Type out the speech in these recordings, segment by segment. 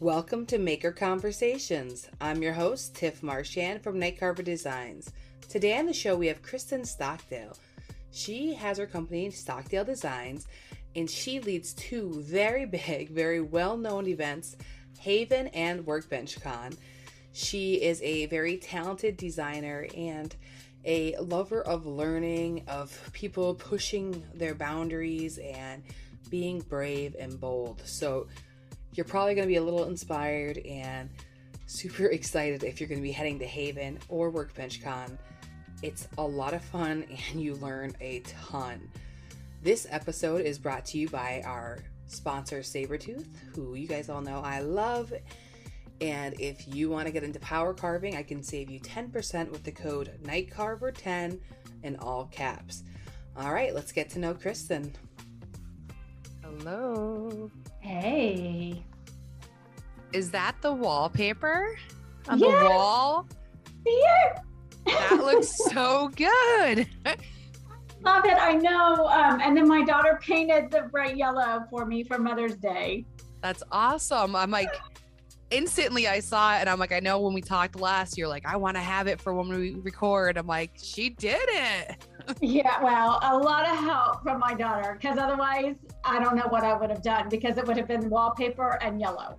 Welcome to Maker Conversations. I'm your host, Tiff Marchand from Night Carver Designs. Today on the show, we have Kristin Stockdale. She has her company, Stockdale Designs, and she leads two very big, very well known events, Haven and Workbench Con. She is a very talented designer and a lover of learning, of people pushing their boundaries and being brave and bold. So, you're probably going to be a little inspired and super excited if you're going to be heading to Haven or Workbench Con. It's a lot of fun and you learn a ton. This episode is brought to you by our sponsor, Saburrtooth, who you guys all know I love. And if you want to get into power carving, I can save you 10% with the code NIGHTCARVER10 in all caps. All right, let's get to know Kristin. Hello. Hey. Is that the wallpaper on Yes. the wall? Here. That looks so good. Love it. I know. Um, and then my daughter painted the bright yellow for me for Mother's Day. That's awesome. I'm like, instantly I saw it and I'm like, I know when we talked last, you're like, I want to have it for when we record. I'm like, she did it. Yeah, well, a lot of help from my daughter because otherwise I don't know what I would have done because it would have been wallpaper and yellow.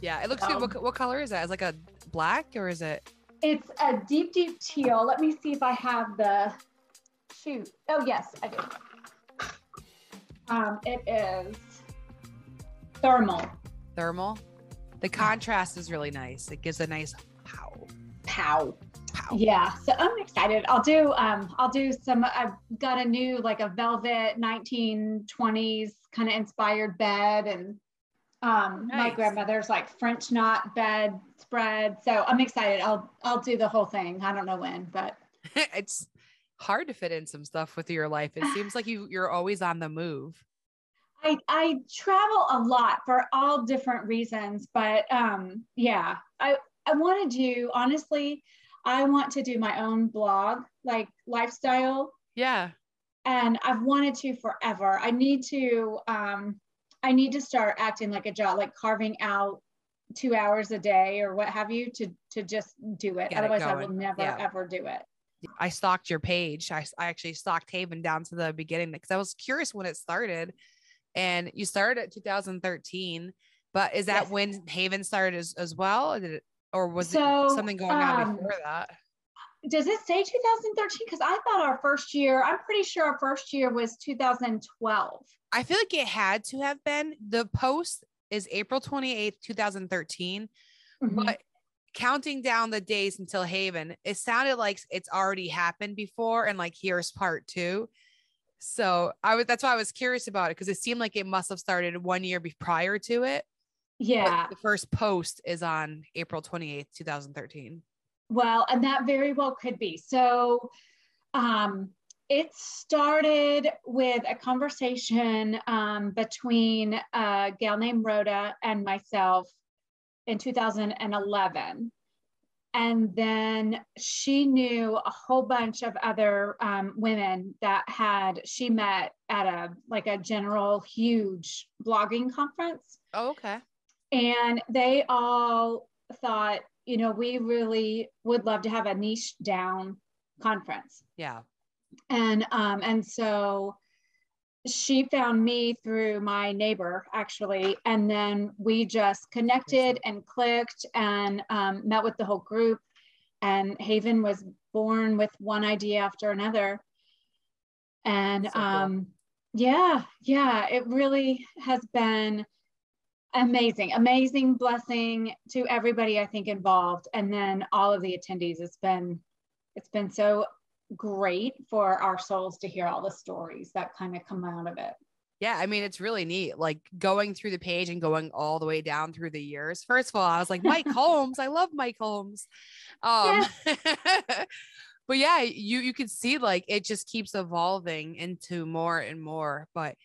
Yeah, it looks good. Um, What, what color is that? Is it like a black or is it? It's a deep, deep teal. Let me see if I have the shoot. Oh, yes, I do. Um, it is thermal. thermal? The contrast is really nice. It gives a nice pow, Pow. Yeah, so I'm excited. I'll do um I'll do some I've got a new like a velvet 1920s kind of inspired bed and um my grandmother's like French knot bed spread. So I'm excited. I'll I'll do the whole thing. I don't know when, but it's hard to fit in some stuff with your life. It seems like you you're always on the move. I I travel a lot for all different reasons, but um yeah, I I want to do honestly, I want to do my own blog, like lifestyle Yeah. and I've wanted to forever. I need to um I need to start acting like a job, like carving out two hours a day or what have you to to just do it. Get it Otherwise I will never Yeah. ever do it. I stalked your page. I, I actually stalked Haven down to the beginning because I was curious when it started. And you started at 2013, but is that Yes. when Haven started as, as well? Did it, or was So, it something going on um, before that? Does it say 2013? Because I thought our first year, I'm pretty sure our first year was 2012. I feel like it had to have been. The post is April 28th, 2013. Mhm. But counting down the days until Haven, it sounded like it's already happened before, and like here's part two. So I was that's why I was curious about it because it seemed like it must have started one year be- prior to it. Yeah. the first post is on April 28th, 2013. Well, and that very well could be. So um, it started with a conversation um, between a gal named Rhoda and myself in 2011. And then she knew a whole bunch of other um, women that had she met at a like a general huge blogging conference Oh, okay. And they all thought you know we really would love to have a niche down conference. Yeah. and um and so she found me through my neighbor actually. And then we just connected and clicked and um, met with the whole group. And haven was born with one idea after another. And So cool. um yeah yeah it really has been amazing amazing blessing to everybody i think involved and then all of the attendees it's been it's been so great for our souls to hear all the stories that kind of come out of it Yeah, I mean, it's really neat. Like going through the page and going all the way down through the years. First of all, I was like, Mike Holmes. I love Mike Holmes. Um, but yeah, you you can see like it just keeps evolving into more and more. But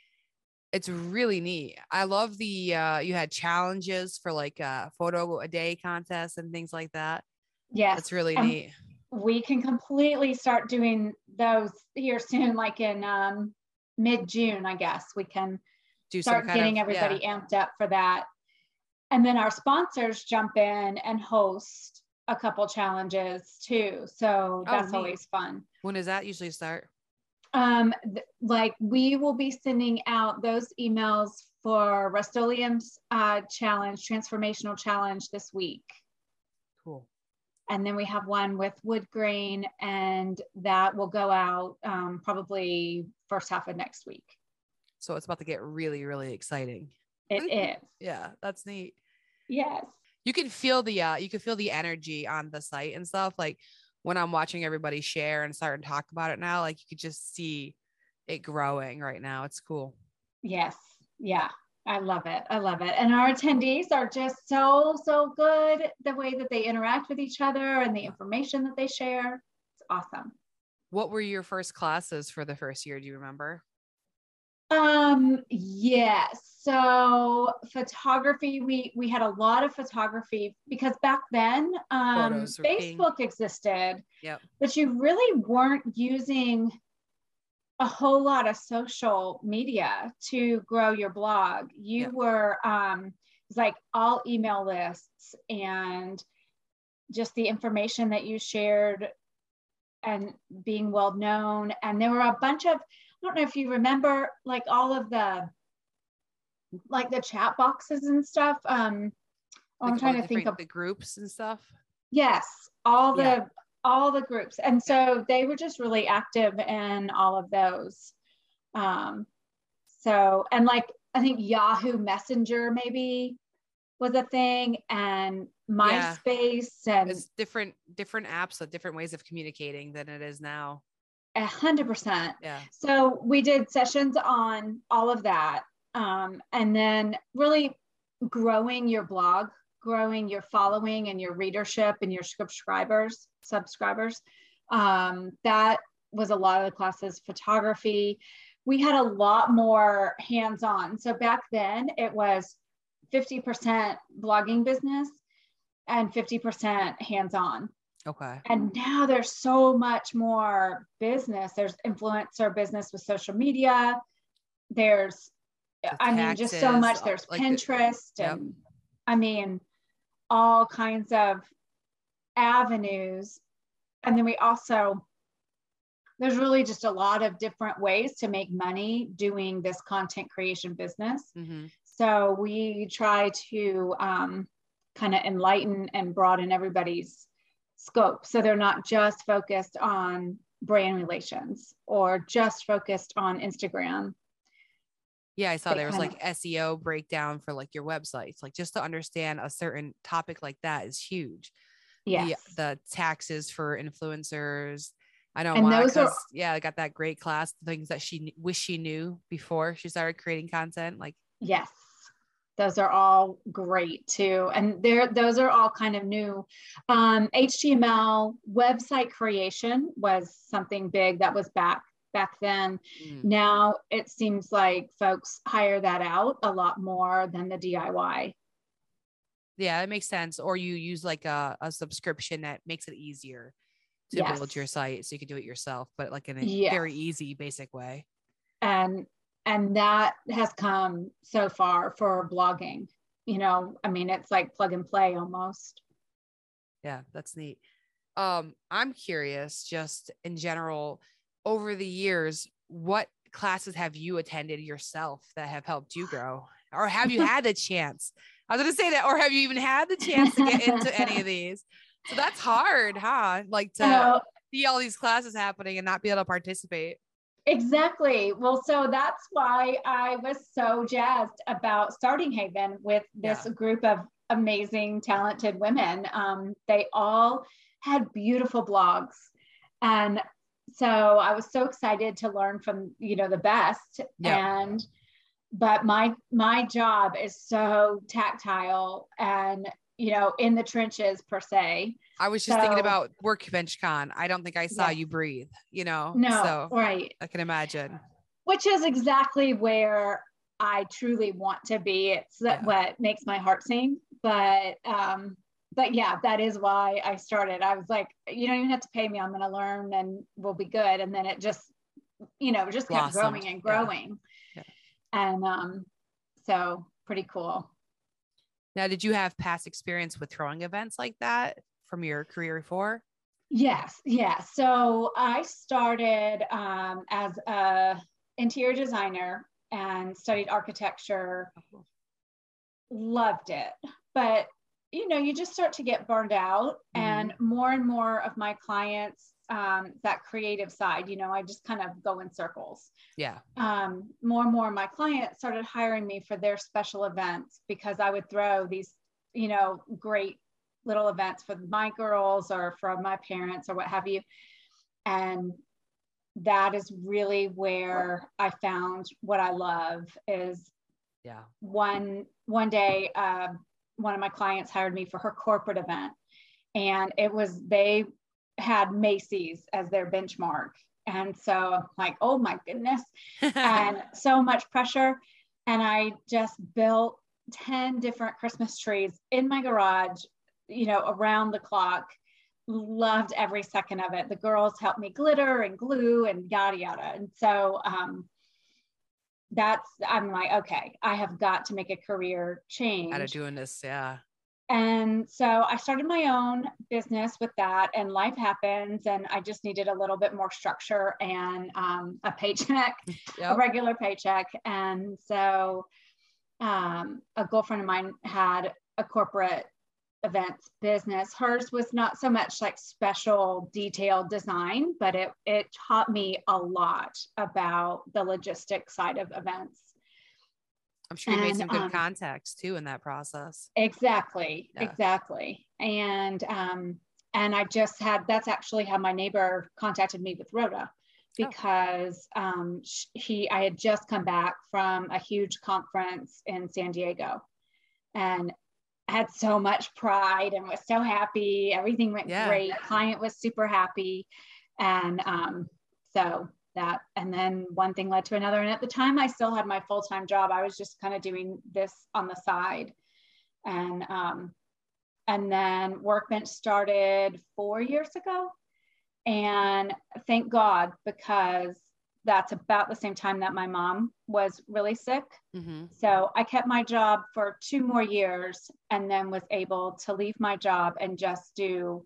it's really neat. I love the uh you had challenges for like uh photo a day contest and things like that. Yeah, That's really Um, neat. we can completely start doing those here soon like in um mid-june i guess we can Do start getting of- yeah. everybody amped up for that and then our sponsors jump in and host a couple challenges too. So Oh, that's neat. always fun. When does that usually start? Um, like we will be sending out those emails for Rust-Oleum's uh, challenge, transformational challenge this week. Cool. And then we have one with wood grain, and that will go out um, probably first half of next week. So it's about to get really, really exciting. It is. Yeah, that's neat. Yes. You can feel the uh you can feel the energy on the site and stuff. Like when I'm watching everybody share and start and talk about it now, like you could just see it growing right now. It's cool. Yes. Yeah. I love it. I love it. And our attendees are just so, so good. The way that they interact with each other and the information that they share. It's awesome. What were your first classes for the first year? Do you remember? Um, yes. So photography, we we had a lot of photography because back then um Photos were king. Facebook existed. Yep. But you really weren't using a whole lot of social media to grow your blog. You Yep. were um it's like all email lists and just the information that you shared and being well known. And there were a bunch of, don't know if you remember, like all of the, like the chat boxes and stuff. Um, oh, I'm trying to think of, the groups and stuff. yes, all the, Yeah. all the groups. And so they were just really active in all of those. Um, so, and like, I think Yahoo Messenger maybe was a thing and Yeah. MySpace and It's different different apps with different ways of communicating than it is now. A hundred percent. Yeah. So we did sessions on all of that. Um, and then really growing your blog, growing your following and your readership and your subscribers, subscribers. Um, that was a lot of the classes, photography. We had a lot more hands-on. So back then it was 50% blogging business and 50% hands-on Okay. and now there's so much more business. There's influencer business with social media. There's The i mean just so much. there's like the- pinterest Yep. and i mean all kinds of avenues. And then we also there's really just a lot of different ways to make money doing this content creation business. Hmm so we try to um, kind of enlighten and broaden everybody's scope. So they're not just focused on brand relations or just focused on Instagram. Yeah, I saw They there was like SEO breakdown for like your websites. Like just to understand a certain topic like that is huge. Yeah, The, uh, the taxes for influencers. I know And those are- yeah, I got that great class, things that she wish she knew before she started creating content. Like, Yes. Those are all great too. And there, those are all kind of new. Um, HTML website creation was something big that was back back then. mm, Now it seems like folks hire that out a lot more than the DIY. yeah, it makes sense. Or you use like a, a subscription that makes it easier to build your site so you can do it yourself, but like in a Yes. very easy, basic way. and and that has come so far for blogging you know i mean it's like plug and play almost Yeah, that's neat. Um, I'm curious, just in general, over the years, what classes have you attended yourself that have helped you grow? Or have you had the chance? I was gonna say that, or have you even had the chance to get into any of these? So that's hard, huh? Like to see all these classes happening and not be able to participate. Exactly well so that's why i was so jazzed about starting haven with this Yeah. group of amazing talented women um, they all had beautiful blogs and so i was so excited to learn from you know the best Yeah. and but my my job is so tactile and you know in the trenches per se I was just thinking about workbench con. I don't think I saw Yes. you breathe, you know? no So right I can imagine. which is exactly where I truly want to be. It's Yeah. what makes my heart sing. But um, but yeah, that is why I started. I was like, you don't even have to pay me. I'm going to learn, and we'll be good. And then it just, you know, just kept Blossomed. growing and Yeah. growing. Yeah. And um, so pretty cool. Now, did you have past experience with throwing events like that from your career before? Yes, yeah. So I started um, as a interior designer and studied architecture. Loved it, but you know, you just start to get burned out, mm-hmm. and more and more of my clients um, that creative side. You know, I just kind of go in circles. Yeah. Um, more and more my clients started hiring me for their special events because I would throw these, you know, great little events for my girls or for my parents or what have you. And that is really where I found what I love is yeah. One one day, uh, one of my clients hired me for her corporate event, and it was they had Macy's as their benchmark. And so I'm like, oh my goodness, and so much pressure. And I just built 10 different Christmas trees in my garage, you know, around the clock. Loved every second of it. The girls helped me glitter and glue and yada yada. And so um, that's, I'm like, okay, I have got to make a career change. Out of doing this, yeah. And so I started my own business with that, and life happens, and I just needed a little bit more structure and um, a paycheck, yep. a regular paycheck. And so um, a girlfriend of mine had a corporate events business. Hers was not so much like special detailed design, but it it taught me a lot about the logistic side of events I'm sure you and, made some good um, contacts too in that process. Exactly, yeah. exactly. And um, and I just had that's actually how my neighbor contacted me with Rhoda oh. because oh. um, he I had just come back from a huge conference in San Diego, and had so much pride and was so happy. Everything went yeah. great. Client was super happy, and um, so that. And then one thing led to another. And at the time i still had my full-time job. I was just kind of doing this on the side. And um, and then workbench started four years ago. And thank god because that's about the same time that my mom was really sick. Mm-hmm. so i kept my job for two more years and then was able to leave my job and just do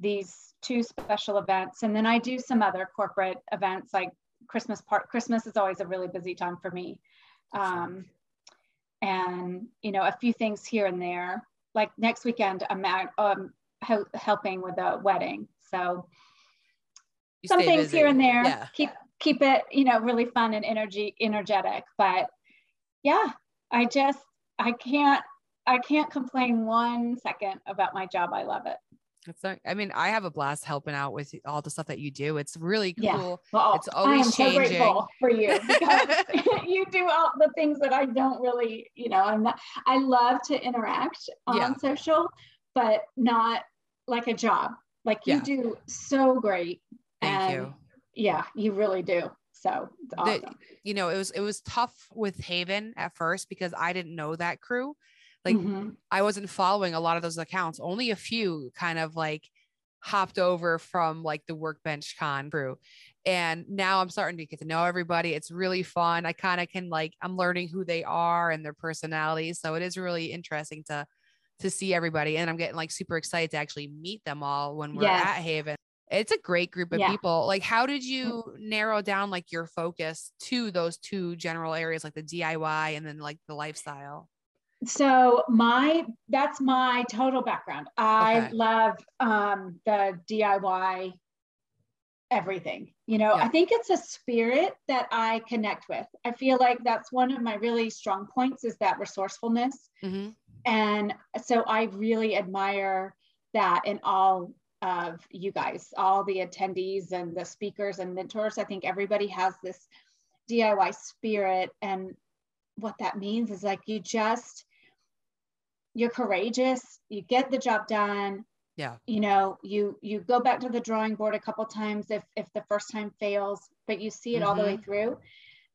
these two special events. And then i do some other corporate events like christmas part christmas is always a really busy time for me. Um, and you know a few things here and there. Like next weekend i'm at, um, helping with a wedding. So you some things busy. here and there. Yeah. keep keep it you know really fun and energy energetic. But yeah i just i can't i can't complain one second about my job. I love it it's not, I mean, I have a blast helping out with all the stuff that you do. It's really cool. Yeah. Well, it's always I am changing. So grateful for you because you do all the things that I don't really, you know, I'm not, I love to interact on yeah. social, but not like a job. Like you yeah. do so great. Thank and you. Yeah, you really do. So awesome. the, you know, it was it was tough with Haven at first because I didn't know that crew. Like mm-hmm. I wasn't following a lot of those accounts. Only a few kind of like hopped over from like the workbench con crew. And now I'm starting to get to know everybody. It's really fun. I kind of can like I'm learning who they are and their personalities. So it is really interesting to to see everybody. And I'm getting like super excited to actually meet them all when we're yes. at Haven. It's a great group of yeah. people. Like, how did you narrow down like your focus to those two general areas, like the DIY and then like the lifestyle? So my that's my total background i okay. love um the diy everything you know yeah. i think it's a spirit that i connect with i feel like that's one of my really strong points is that resourcefulness mm-hmm. and so i really admire that in all of you guys all the attendees and the speakers and mentors i think everybody has this diy spirit and what that means is like you just you're courageous you get the job done yeah you know you you go back to the drawing board a couple times if if the first time fails but you see it mm-hmm. all the way mm-hmm. through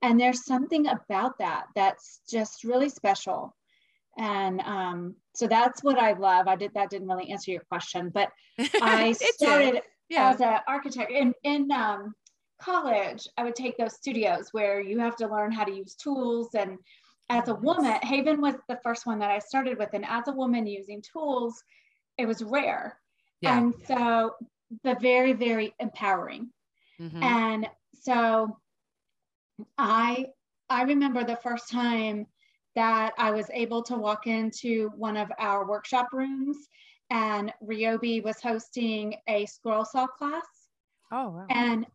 and there's something about that that's just really special and um, so that's what i love i did that didn't really answer your question but i started yeah. as an architect in in um, college i would take those studios where you have to learn how to use tools and as a woman, Haven was the first one that I started with. And as a woman using tools, it was rare. Yeah. And so the very, very empowering. Mm-hmm. And so I I remember the first time that I was able to walk into one of our workshop rooms and Ryobi was hosting a scroll saw class. Oh, wow. And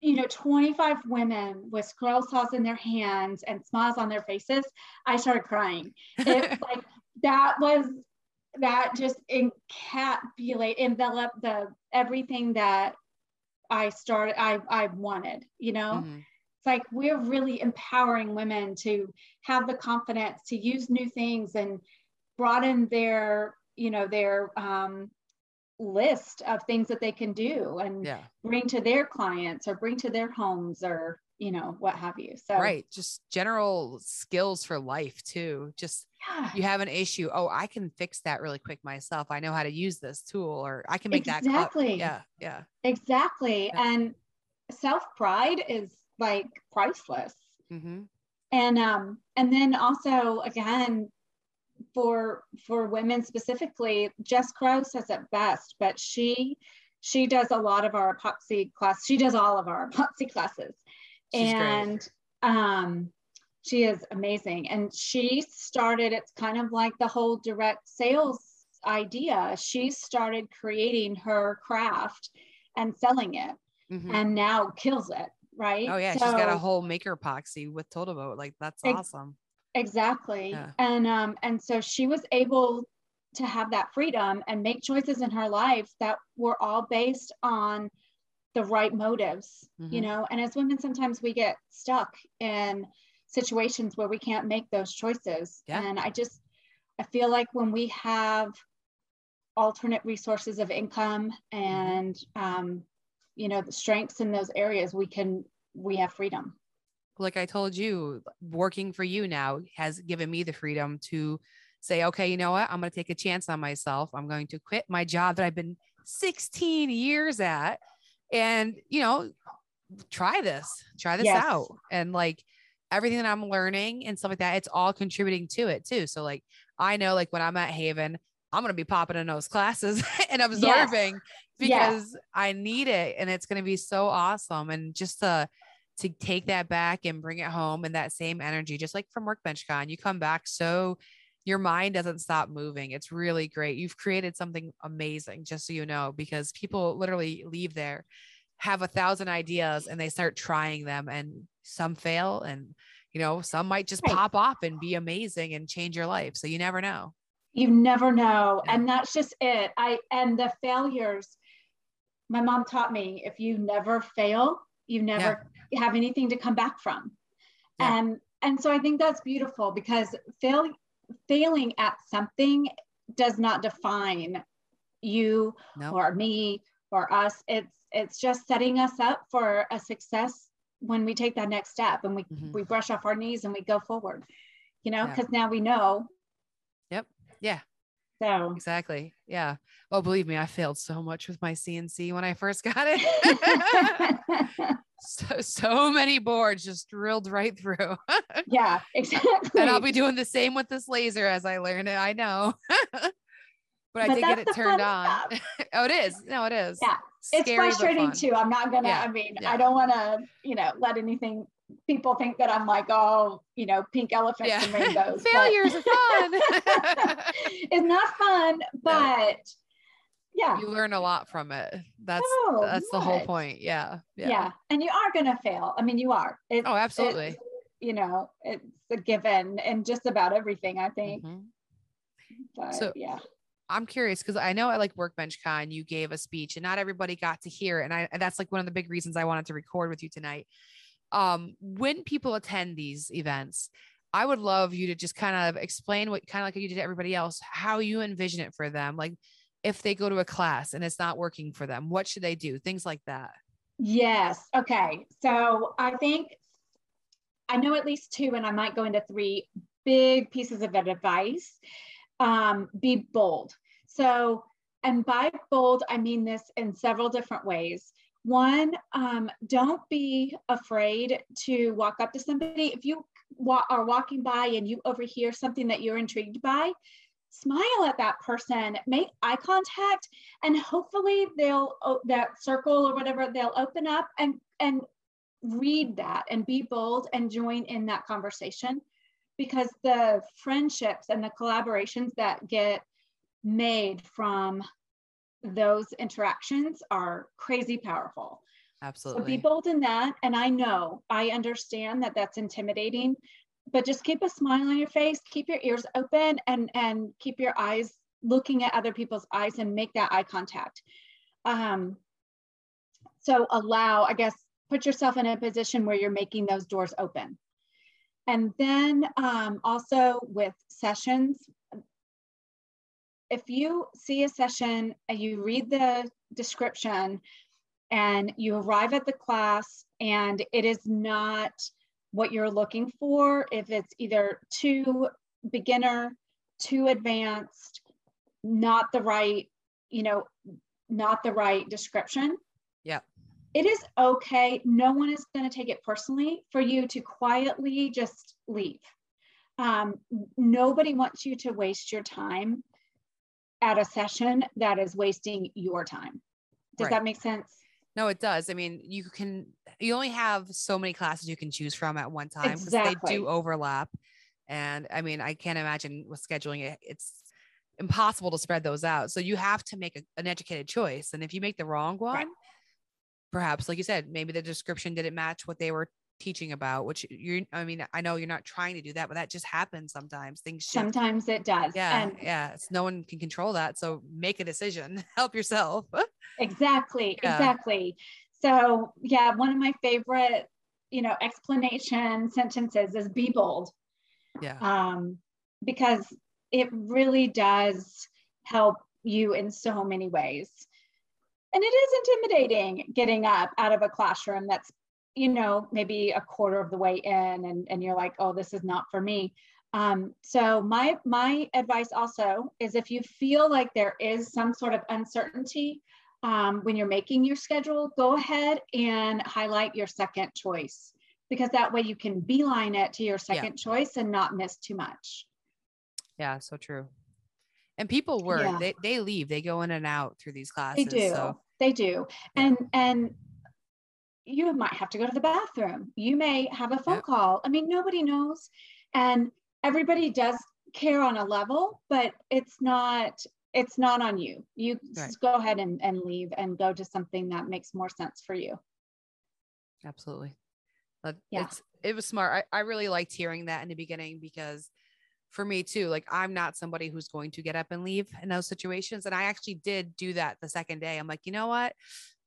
you know, 25 women with scroll saws in their hands and smiles on their faces. I started crying. It like that was that just encapsulate envelop the everything that I started I I wanted, you know. Mm-hmm. It's like we're really empowering women to have the confidence to use new things and broaden their, you know, their um, list of things that they can do and yeah. bring to their clients or bring to their homes or you know what have you so right just general skills for life too just yeah. you have an issue oh i can fix that really quick myself i know how to use this tool or i can make exactly. that exactly yeah yeah exactly yeah. and self pride is like priceless mm-hmm. and um and then also again for for women specifically jess crow says it best but she she does a lot of our epoxy class she does all of our epoxy classes She's and great. um she is amazing and she started it's kind of like the whole direct sales idea she started creating her craft and selling it mm-hmm. and now kills it right oh yeah so, she's got a whole MakerPoxy with TotalBoat. like that's ex- awesome exactly yeah. and um and so she was able to have that freedom and make choices in her life that were all based on the right motives mm-hmm. you know and as women sometimes we get stuck in situations where we can't make those choices yeah. and i just i feel like when we have alternate resources of income mm-hmm. and um, you know the strengths in those areas we can we have freedom like i told you working for you now has given me the freedom to say okay you know what i'm going to take a chance on myself i'm going to quit my job that i've been 16 years at and you know try this try this yes. out and like everything that i'm learning and stuff like that it's all contributing to it too so like i know like when i'm at haven i'm going to be popping in those classes and absorbing yes. because yes. i need it and it's going to be so awesome and just to to take that back and bring it home and that same energy just like from workbench con you come back so your mind doesn't stop moving. It's really great. You've created something amazing, just so you know, because people literally leave there, have a thousand ideas, and they start trying them, and some fail, and you know, some might just right. pop off and be amazing and change your life. So you never know. You never know. Yeah. And that's just it. I and the failures, my mom taught me if you never fail, you never yeah. have anything to come back from. Yeah. And and so I think that's beautiful because fail failing at something does not define you nope. or me or us. It's it's just setting us up for a success when we take that next step and we mm-hmm. we brush off our knees and we go forward. You know, because yeah. now we know. Yep. Yeah. So exactly. Yeah. Well, believe me, I failed so much with my CNC when I first got it. so so many boards just drilled right through. yeah, exactly. And I'll be doing the same with this laser as I learn it. I know. but, but, I did get it turned on. oh, it is. No, it is. Yeah. Scary, it's frustrating too. I'm not gonna, yeah. I mean, yeah. I don't wanna, you know, let anything people think that I'm like, oh, you know, pink elephants yeah. and rainbows. Failures are fun. it's not fun, but yeah you learn a lot from it that's oh, that's the whole point yeah, yeah, yeah and you are gonna fail i mean you are it's, oh absolutely you know it's a given and just about everything i think mm-hmm. but, so yeah I'm curious because I know at like Workbench Con you gave a speech and not everybody got to hear it. And I and that's like one of the big reasons I wanted to record with you tonight. Um, when people attend these events, I would love you to just kind of explain what kind of like you did to everybody else, how you envision it for them. Like if they go to a class and it's not working for them? What should they do? Things like that. Yes. Okay. So I think I know at least two, and I might go into three big pieces of advice. Um, be bold. So, and by bold, I mean this in several different ways. One, um, don't be afraid to walk up to somebody. If you wa- are walking by and you overhear something that you're intrigued by, smile at that person, make eye contact, and hopefully they'll that circle or whatever they'll open up and and read that and be bold and join in that conversation because the friendships and the collaborations that get made from those interactions are crazy powerful. Absolutely. So be bold in that. And I know, I understand that that's intimidating, but just keep a smile on your face, keep your ears open and, and keep your eyes looking at other people's eyes and make that eye contact. Um, so allow, I guess, put yourself in a position where you're making those doors open. And then um, also with sessions, if you see a session and you read the description and you arrive at the class and it is not what you're looking for, if it's either too beginner, too advanced, not the right, you know, not the right description. Yeah. It is okay. No one is going to take it personally for you to quietly just leave. Um, nobody wants you to waste your time at a session that is wasting your time. Does right. that make sense? No, it does. I mean, you can you only have so many classes you can choose from at one time because exactly. they do overlap. And I mean, I can't imagine with scheduling it, it's impossible to spread those out. So you have to make a, an educated choice. And if you make the wrong one, right. perhaps, like you said, maybe the description didn't match what they were teaching about which you're i mean i know you're not trying to do that but that just happens sometimes things shift. sometimes it does yeah and yeah it's, no one can control that so make a decision help yourself. Exactly yeah. exactly. So yeah one of my favorite you know explanation sentences is be bold. Yeah. Um because it really does help you in so many ways. And it is intimidating getting up out of a classroom that's you know, maybe a quarter of the way in and, and you're like, oh, this is not for me. Um, so my my advice also is if you feel like there is some sort of uncertainty um, when you're making your schedule, go ahead and highlight your second choice because that way you can beeline it to your second yeah. choice and not miss too much. Yeah, so true. And people work, yeah. they, they leave, they go in and out through these classes. They do. So. They do. And and you might have to go to the bathroom. You may have a phone yeah. call. I mean, nobody knows. And everybody does care on a level, but it's not it's not on you. You right. go ahead and, and leave and go to something that makes more sense for you. Absolutely. But yeah. it's it was smart. I, I really liked hearing that in the beginning because for me too, like I'm not somebody who's going to get up and leave in those situations. And I actually did do that the second day. I'm like, you know what?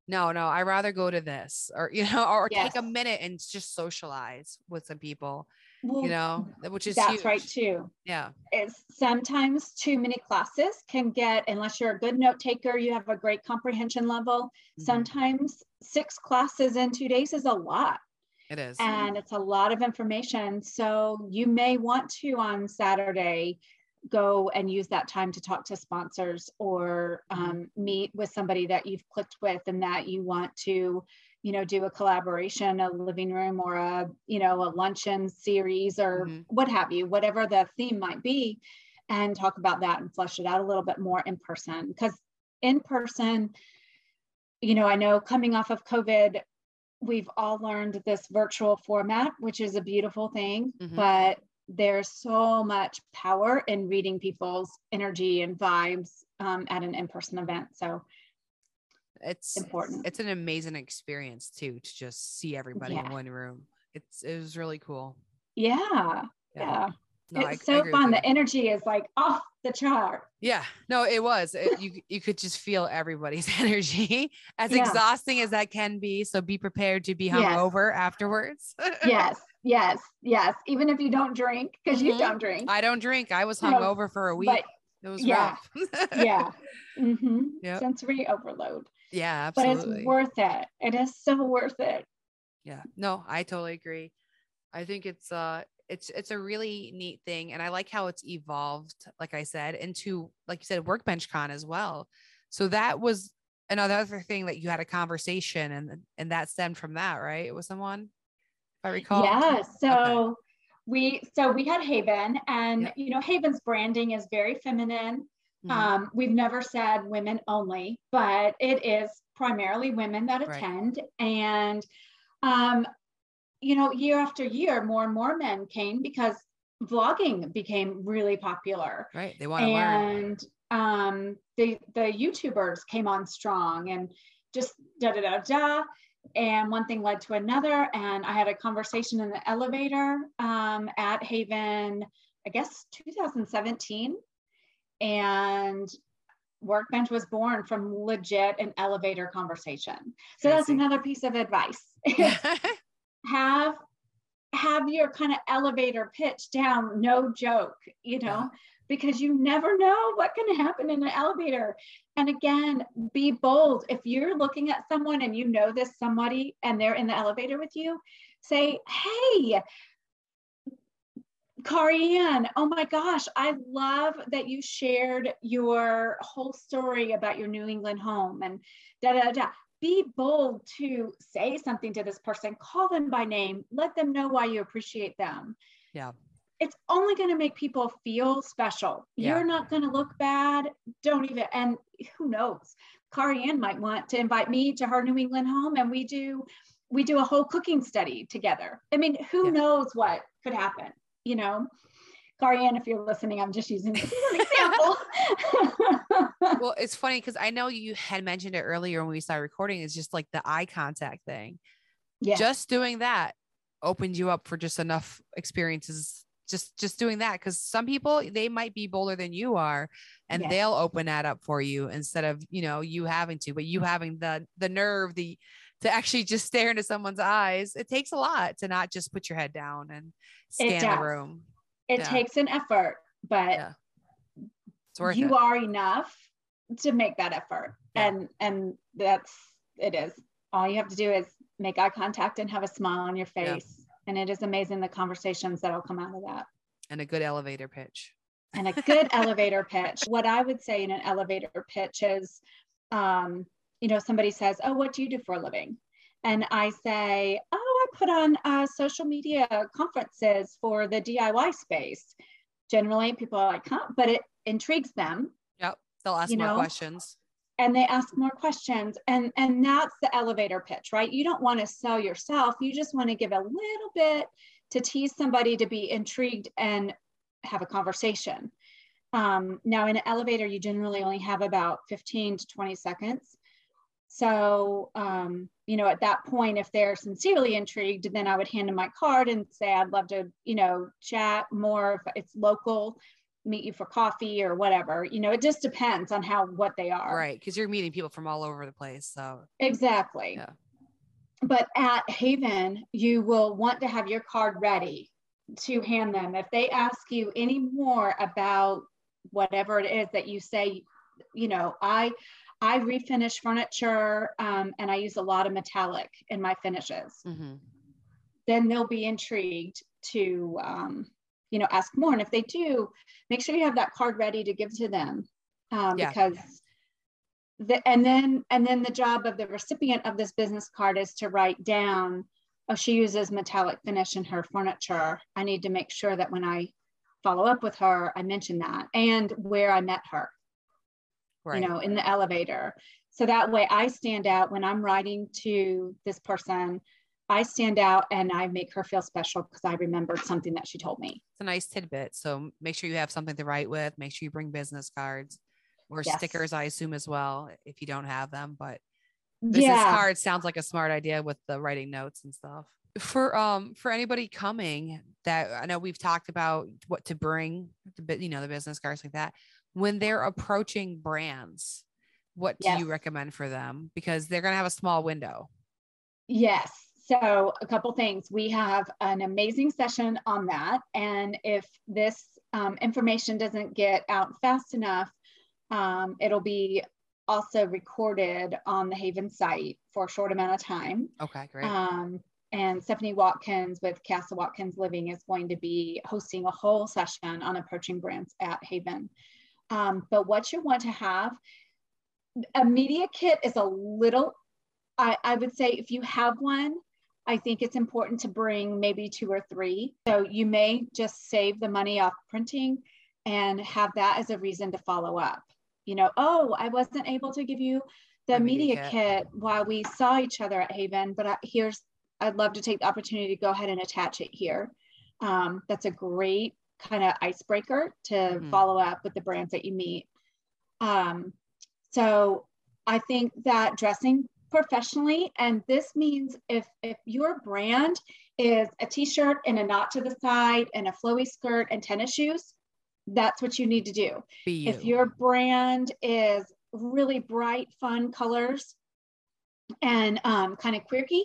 No, no, I rather go to this or, you know, or yes. take a minute and just socialize with some people, well, you know, which is that's huge. right too. Yeah. It's sometimes too many classes can get, unless you're a good note taker, you have a great comprehension level. Mm-hmm. Sometimes six classes in two days is a lot. It is. And it's a lot of information. So you may want to on Saturday go and use that time to talk to sponsors or mm-hmm. um, meet with somebody that you've clicked with and that you want to you know do a collaboration a living room or a you know a luncheon series or mm-hmm. what have you whatever the theme might be and talk about that and flesh it out a little bit more in person because in person you know i know coming off of covid we've all learned this virtual format which is a beautiful thing mm-hmm. but there's so much power in reading people's energy and vibes um, at an in-person event. So it's important. it's an amazing experience too to just see everybody yeah. in one room. It's it was really cool. Yeah. Yeah, yeah. No, it's I, so I fun. the energy is like off the chart. Yeah. No it was. It, you you could just feel everybody's energy. As yeah. exhausting as that can be so be prepared to be hungover yes. afterwards. Yes Yes, yes. Even if you don't drink, because mm-hmm. you don't drink. I don't drink. I was hungover for a week. But, it was yeah, yeah. Mm-hmm. Yep. Sensory overload. Yeah, absolutely. But it's worth it. It is so worth it. Yeah. No, I totally agree. I think it's uh it's it's a really neat thing and I like how it's evolved like I said into like you said workbench con as well. So that was another thing that you had a conversation and and that stemmed from that, right? It was someone I recall. Yeah. So okay. we so we had Haven, and Yep. you know Haven's branding is very feminine. Mhm. Um, we've never said women only, but it is primarily women that Right. attend. And, um, you know, year after year, more and more men came because vlogging became really popular. right. They want to learn. And um, the, the YouTubers came on strong and just da da da da. And one thing led to another. And I had a conversation in the elevator um, at Haven, I guess 2017 and workbench was born from legit an elevator conversation so that's another piece of advice have have your kind of elevator pitch down no joke you know. Because you never know what can happen in an elevator and again be bold if you're looking at someone and you know this somebody and they're in the elevator with you say hey Carianne, oh my gosh, I love that you shared your whole story about your New England home and da da da. Be bold to say something to this person, call them by name, let them know why you appreciate them. Yeah. It's only going to make people feel special. Yeah. You're not going to look bad. Don't even, and who knows? Carianne might want to invite me to her New England home and we do we do a whole cooking study together. I mean, who Yeah. knows what could happen? you know, Carianne, if you're listening, I'm just using this as an example. well, it's funny because I know you had mentioned it earlier when we started recording. It's just like the eye contact thing. yeah. Just doing that opened you up for just enough experiences. Just just doing that because some people they might be bolder than you are, and Yes. they'll open that up for you instead of you know you having to, but you mm-hmm. having the the nerve the to actually just stare into someone's eyes. It takes a lot to not just put your head down and scan the room. it yeah. takes an effort, but Yeah. You it. are enough to make that effort. Yeah. And and that's it is. All you have to do is make eye contact and have a smile on your face. And it is amazing the conversations that'll come out of that. and a good elevator pitch. and a good elevator pitch. What I would say in an elevator pitch is, um, you know, somebody says, "Oh, what do you do for a living?" And I say, "Oh, I put on uh, social media conferences for the DIY space." Generally, people are like, "Huh?" But it intrigues them, Yep. They'll ask You more know, questions. And they ask more questions, and and that's the elevator pitch, right? You don't want to sell yourself. You just want to give a little bit to tease somebody to be intrigued and have a conversation. Um, now, in an elevator, you generally only have about 15 to 20 seconds. So, um, you know, at that point, if they're sincerely intrigued, then I would hand them my card and say, I'd love to, you know, chat more if it's local, meet you for coffee or whatever. You know, it just depends on how what they are. Right. Because you're meeting people from all over the place. So Exactly. Yeah. But at Haven, you will want to have your card ready to hand them. If they ask you any more about whatever it is that you say, you know, I I refinish furniture um, and I use a lot of metallic in my finishes. mhm. Then they'll be intrigued to, um, you know, ask more. And if they do, make sure you have that card ready to give to them um, Yeah. because the, and then and then the job of the recipient of this business card is to write down oh she uses metallic finish in her furniture i need to make sure that when i follow up with her i mention that and where i met her right. you know in the elevator so that way i stand out when i'm writing to this person i stand out and i make her feel special because i remembered something that she told me it's a nice tidbit. So make sure you have something to write with. Make sure you bring business cards or Yes. stickers, I assume as well, if you don't have them. But business cards sounds like a smart idea with the writing notes and stuff. For um for anybody coming that I know we've talked about what to bring, the you know, the business cards like that. When they're approaching brands, what do Yes. you recommend for them? Because they're gonna have a small window. Yes. So, a couple things. We have an amazing session on that. And if this um, information doesn't get out fast enough, um, it'll be also recorded on the Haven site for a short amount of time. Okay, great. Um, and Stephanie Watkins with Casa Watkins Living is going to be hosting a whole session on approaching brands at Haven. Um, but what you want to have, a media kit is a little, I, I would say if you have one, I think it's important to bring maybe two or three. So you may just save the money off printing and have that as a reason to follow up. You know, oh, I wasn't able to give you the media, media kit. kit. while we saw each other at Haven, but I, here's, I'd love to take the opportunity to go ahead and attach it here. Um, that's a great kind of icebreaker to mm-hmm. follow up with the brands that you meet. Um, so I think that dressing professionally, and this means if if your brand is a t-shirt and a knot to the side and a flowy skirt and tennis shoes, that's what you need to do. You. If your brand is really bright, fun colors and um, kind of quirky,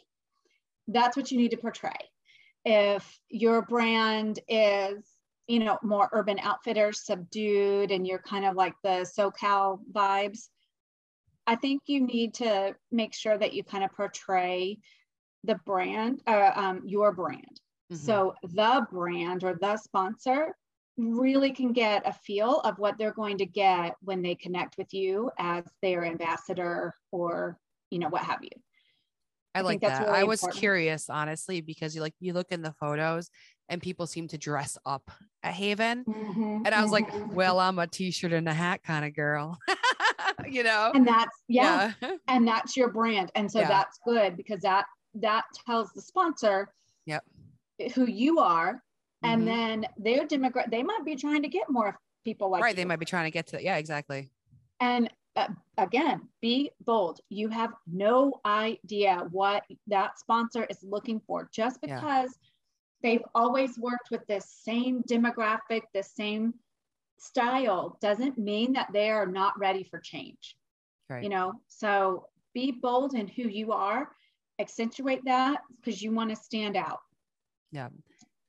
that's what you need to portray. If your brand is you know, more urban outfitters, subdued, and you're kind of like the SoCal vibes. I think you need to make sure that you kind of portray the brand, uh, um, your brand. Mm-hmm. So the brand or the sponsor really can get a feel of what they're going to get when they connect with you as their ambassador or, you know, what have you. I, I like that. Really I was important. curious, honestly, because you like you look in the photos and people seem to dress up at Haven. Mm-hmm, and I was like, mm-hmm. well, I'm a t-shirt and a hat kind of girl. you know? And that's yeah, yeah. and that's your brand. And so yeah. that's good because that that tells the sponsor yep. who you are. And mm-hmm. then their demographic, they might be trying to get more people like right. You. They might be trying to get to yeah, exactly. And uh, again, be bold. You have no idea what that sponsor is looking for just because yeah they've always worked with this same demographic, the same style, doesn't mean that they are not ready for change. Right. You know, so be bold in who you are, accentuate that because you want to stand out. Yeah.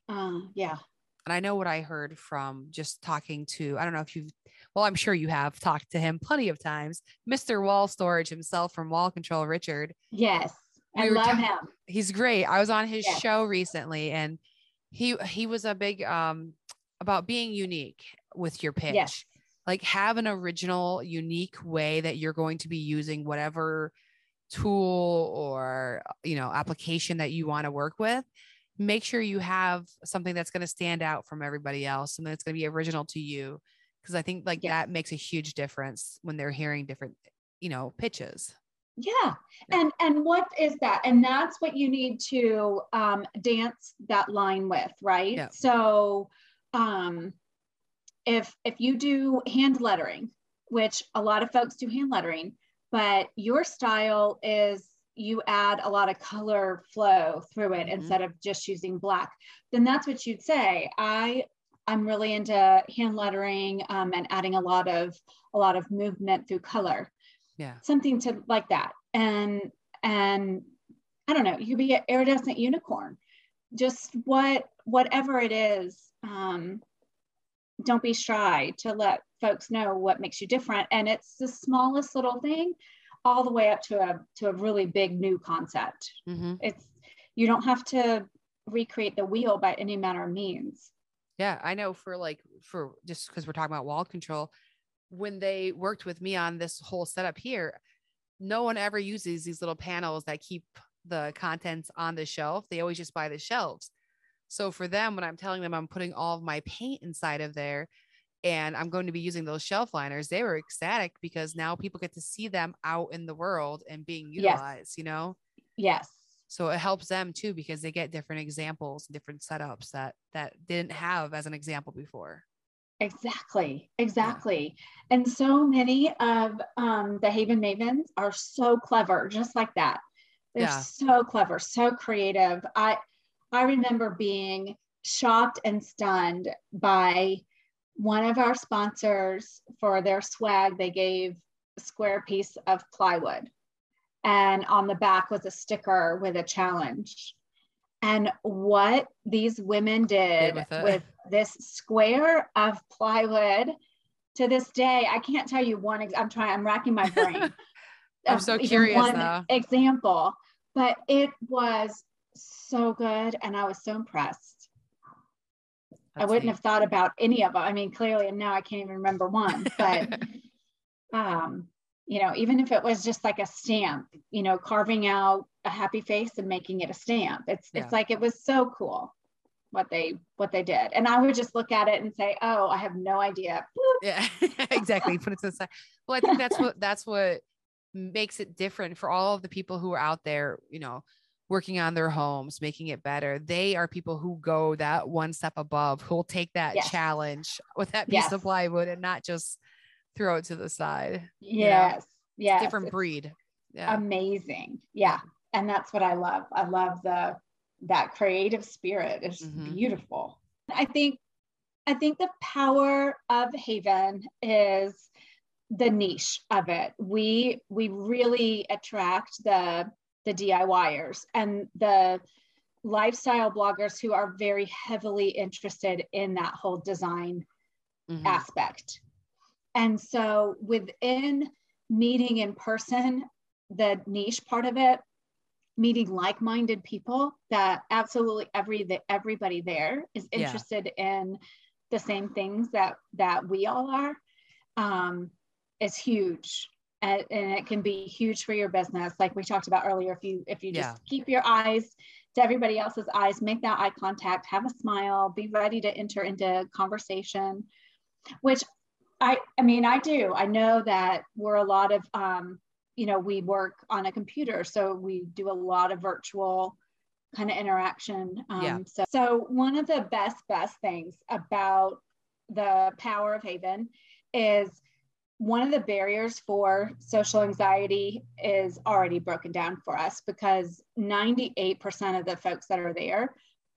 Uh, yeah. And I know what I heard from just talking to, I don't know if you've, well, I'm sure you have talked to him plenty of times, Mr. Wall Storage himself from Wall Control, Richard. Yes. I we love ta- him. He's great. I was on his yes. show recently and he he was a big um about being unique with your pitch. Yes. Like have an original, unique way that you're going to be using whatever tool or you know application that you want to work with make sure you have something that's going to stand out from everybody else and that's going to be original to you because i think like that makes a huge difference when they're hearing different you know pitches yeah. And and what is that? And that's what you need to um, dance that line with, right? Yeah. So um, if if you do hand lettering, which a lot of folks do hand lettering, but your style is you add a lot of color flow through it mm-hmm. instead of just using black, then that's what you'd say. I I'm really into hand lettering um, and adding a lot of a lot of movement through color yeah something to like that and and i don't know you could be an iridescent unicorn just what whatever it is um, don't be shy to let folks know what makes you different and it's the smallest little thing all the way up to a to a really big new concept mm-hmm. it's you don't have to recreate the wheel by any manner of means yeah i know for like for just because we're talking about wall control when they worked with me on this whole setup here, no one ever uses these little panels that keep the contents on the shelf. They always just buy the shelves. So for them, when I'm telling them I'm putting all of my paint inside of there and I'm going to be using those shelf liners, they were ecstatic because now people get to see them out in the world and being utilized, yes. you know? Yes. So it helps them too because they get different examples, different setups that that didn't have as an example before. Exactly, exactly. Yeah. And so many of um, the Haven Mavens are so clever, just like that. They're yeah. so clever, so creative. I I remember being shocked and stunned by one of our sponsors for their swag. They gave a square piece of plywood, and on the back was a sticker with a challenge and what these women did with, with, this square of plywood to this day i can't tell you one ex- i'm trying i'm racking my brain i'm um, so curious one though. example but it was so good and i was so impressed That's i wouldn't neat. have thought about any of them i mean clearly and now i can't even remember one but um you know, even if it was just like a stamp, you know, carving out a happy face and making it a stamp. It's Yeah. it's like it was so cool what they what they did. And I would just look at it and say, "Oh, I have no idea." Yeah, exactly. Put it to the side. Well, I think that's what that's what makes it different for all of the people who are out there, you know, working on their homes, making it better. They are people who go that one step above, who'll take that Yes. challenge with that piece Yes. of plywood and not just throw it to the side. know, Yes. Yes. Different it's breed. Yeah. Amazing. Yeah. And that's what I love. I love the that creative spirit. It's Mhm. beautiful. I think I think the power of Haven is the niche of it. We we really attract the the DIYers and the lifestyle bloggers who are very heavily interested in that whole design Mhm. aspect. And so within meeting in person, the niche part of it, meeting like-minded people that absolutely every the, everybody there is Yeah. interested in the same things that that we all are um, is huge. And, and it can be huge for your business. Like we talked about earlier, if you if you just Yeah. keep your eyes to everybody else's eyes, make that eye contact, have a smile, be ready to enter into conversation, which I, I mean, I do. I know that we're a lot of, um, you know, we work on a computer, so we do a lot of virtual kind of interaction. Um, Yeah. So, so one of the best, best things about the power of Haven is one of the barriers for social anxiety is already broken down for us because 98% of the folks that are there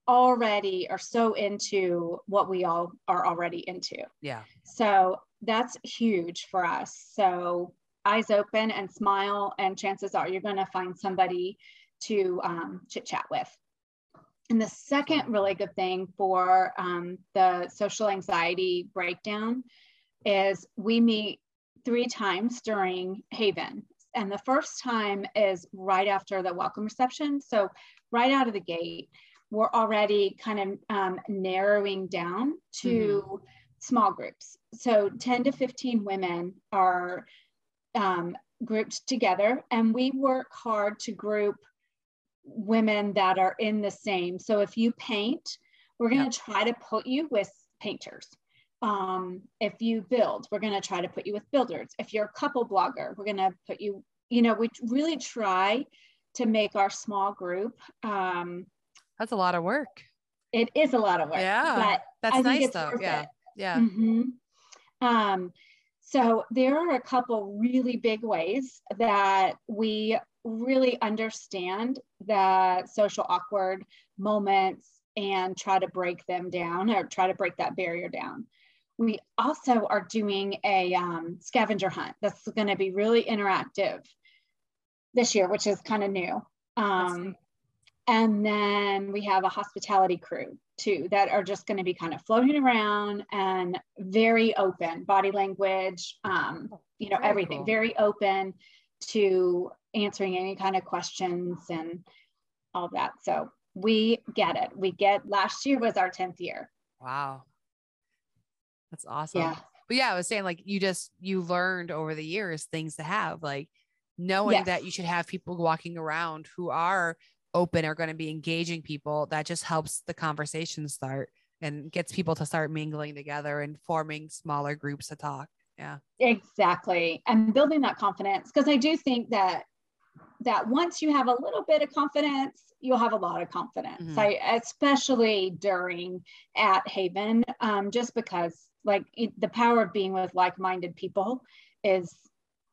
already are so into what we all are already into. Yeah. So that's huge for us. So eyes open and smile, and chances are you're going to find somebody to um, chit chat with. And the second really good thing for um, the social anxiety breakdown is we meet three times during Haven. And the first time is right after the welcome reception. So, right out of the gate, we're already kind of um, narrowing down to small groups. So 10 to 15 women are um, grouped together, and we work hard to group women that are in the same. So if you paint, we're going to try to put you with painters. Um, if you build, we're going to try to put you with builders. If you're a couple blogger, we're going to put you, you know, we really try to make our small group. Um, That's a lot of work. it is a lot of work. Yeah, but That's nice though. Yeah. it. Yeah. Mhm. Um, so there are a couple really big ways that we really understand the social awkward moments and try to break them down or try to break that barrier down. We also are doing a um, scavenger hunt that's going to be really interactive this year, which is kind of new. Um, and then we have a hospitality crew too that are just going to be kind of floating around and very open body language, um, you know, Very everything, cool. very open to answering any kind of questions and all that. So we get it. We get last year was our 10th year. Wow. That's awesome. Yeah. But yeah, I was saying like you just you learned over the years things to have, like knowing Yes. that you should have people walking around who are open are going to be engaging people. That just helps the conversation start and gets people to start mingling together and forming smaller groups to talk. Yeah. Exactly. And building that confidence. Because I do think that that once you have a little bit of confidence, you'll have a lot of confidence. Mhm. I especially during at Haven, um, just because like it, the power of being with like-minded people is